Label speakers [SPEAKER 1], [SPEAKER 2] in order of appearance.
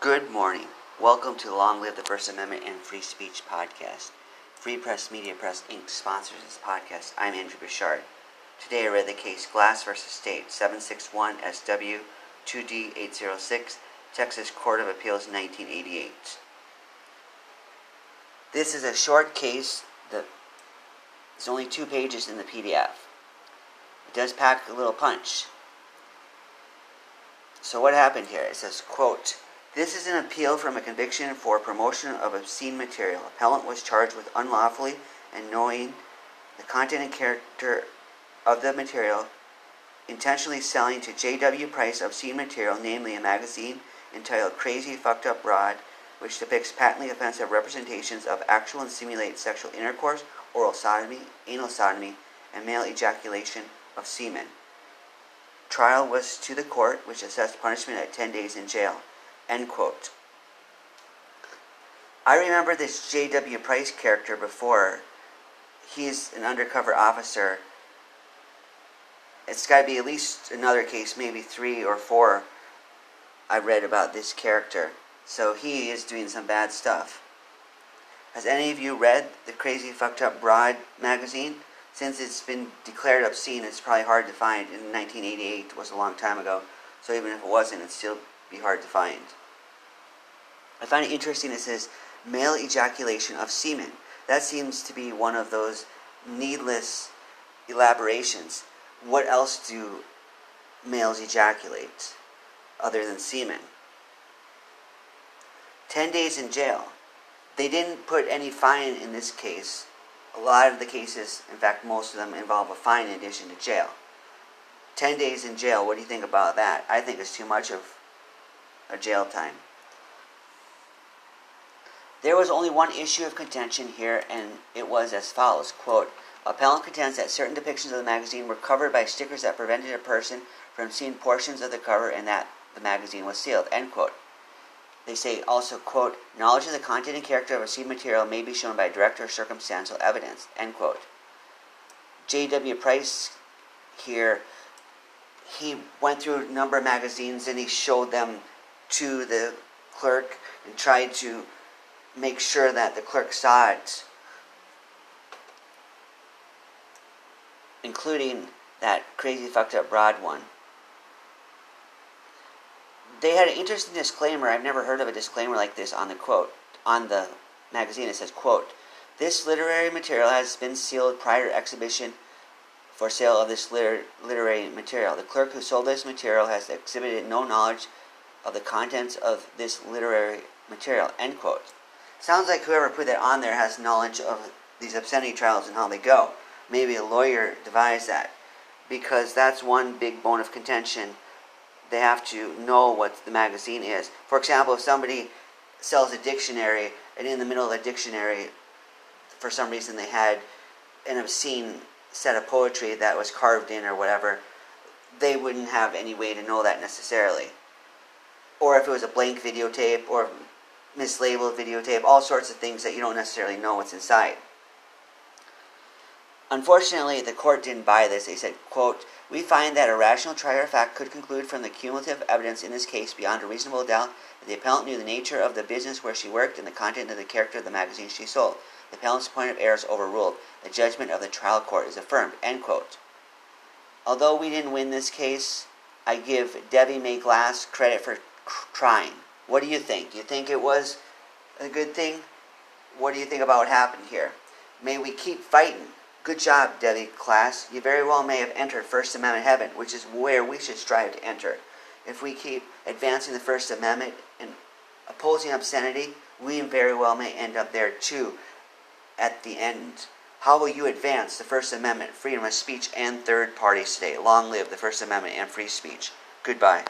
[SPEAKER 1] Good morning. Welcome to the Long Live the First Amendment and Free Speech podcast. Free Press Media Press Inc. sponsors this podcast. I'm Andrew Bouchard. Today I read the case Glass v. State 761 SW 2D 806, Texas Court of Appeals 1988. This is a short case. The, there's only two pages in the PDF. It does pack a little punch. So what happened here? It says, quote, this is an appeal from a conviction for promotion of obscene material. Appellant was charged with unlawfully and knowing the content and character of the material, intentionally selling to J.W. Price obscene material, namely a magazine entitled Crazy Fucked Up Broad, which depicts patently offensive representations of actual and simulated sexual intercourse, oral sodomy, anal sodomy, and male ejaculation of semen. Trial was to the court, which assessed punishment at 10 days in jail. End quote. I remember this J.W. Price character before. He's an undercover officer. It's got to be at least another case, maybe three or four, I read about this character. So he is doing some bad stuff. Has any of you read the Crazy Fucked Up Broad magazine? Since it's been declared obscene, it's probably hard to find. In 1988 was a long time ago, so even if it wasn't, it'd still be hard to find. I find it interesting. It says male ejaculation of semen. That seems to be one of those needless elaborations. What else do males ejaculate other than semen? 10 days in jail. They didn't put any fine in this case. A lot of the cases, in fact, most of them involve a fine in addition to jail. 10 days in jail, what do you think about that? I think it's too much of a jail time. There was only one issue of contention here, and it was as follows quote, Appellant contends that certain depictions of the magazine were covered by stickers that prevented a person from seeing portions of the cover and that the magazine was sealed. End quote. They say also, quote, knowledge of the content and character of received material may be shown by direct or circumstantial evidence, end quote. J.W. Price here, he went through a number of magazines and he showed them to the clerk and tried to make sure that the clerk it, including that crazy fucked up broad one. They had an interesting disclaimer. I've never heard of a disclaimer like this on the quote on the magazine. It says, "quote This literary material has been sealed prior to exhibition for sale of this liter- literary material. The clerk who sold this material has exhibited no knowledge of the contents of this literary material." End quote. Sounds like whoever put that on there has knowledge of these obscenity trials and how they go. Maybe a lawyer devised that because that's one big bone of contention they have to know what the magazine is. For example, if somebody sells a dictionary and in the middle of the dictionary, for some reason they had an obscene set of poetry that was carved in or whatever, they wouldn't have any way to know that necessarily. Or if it was a blank videotape or mislabeled videotape, all sorts of things that you don't necessarily know what's inside. Unfortunately, the court didn't buy this. They said, quote, we find that a rational trier of fact could conclude from the cumulative evidence in this case beyond a reasonable doubt that the appellant knew the nature of the business where she worked and the content of the character of the magazine she sold. The appellant's point of error is overruled. The judgment of the trial court is affirmed. End quote. Although we didn't win this case, I give Debbie May Glass credit for trying. What do you think? You think it was a good thing? What do you think about what happened here? May we keep fighting. Good job, Debbie Glass. You very well may have entered First Amendment heaven, which is where we should strive to enter. If we keep advancing the First Amendment and opposing obscenity, we very well may end up there too at the end. How will you advance the First Amendment, freedom of speech, and third parties today? Long live the First Amendment and free speech. Goodbye.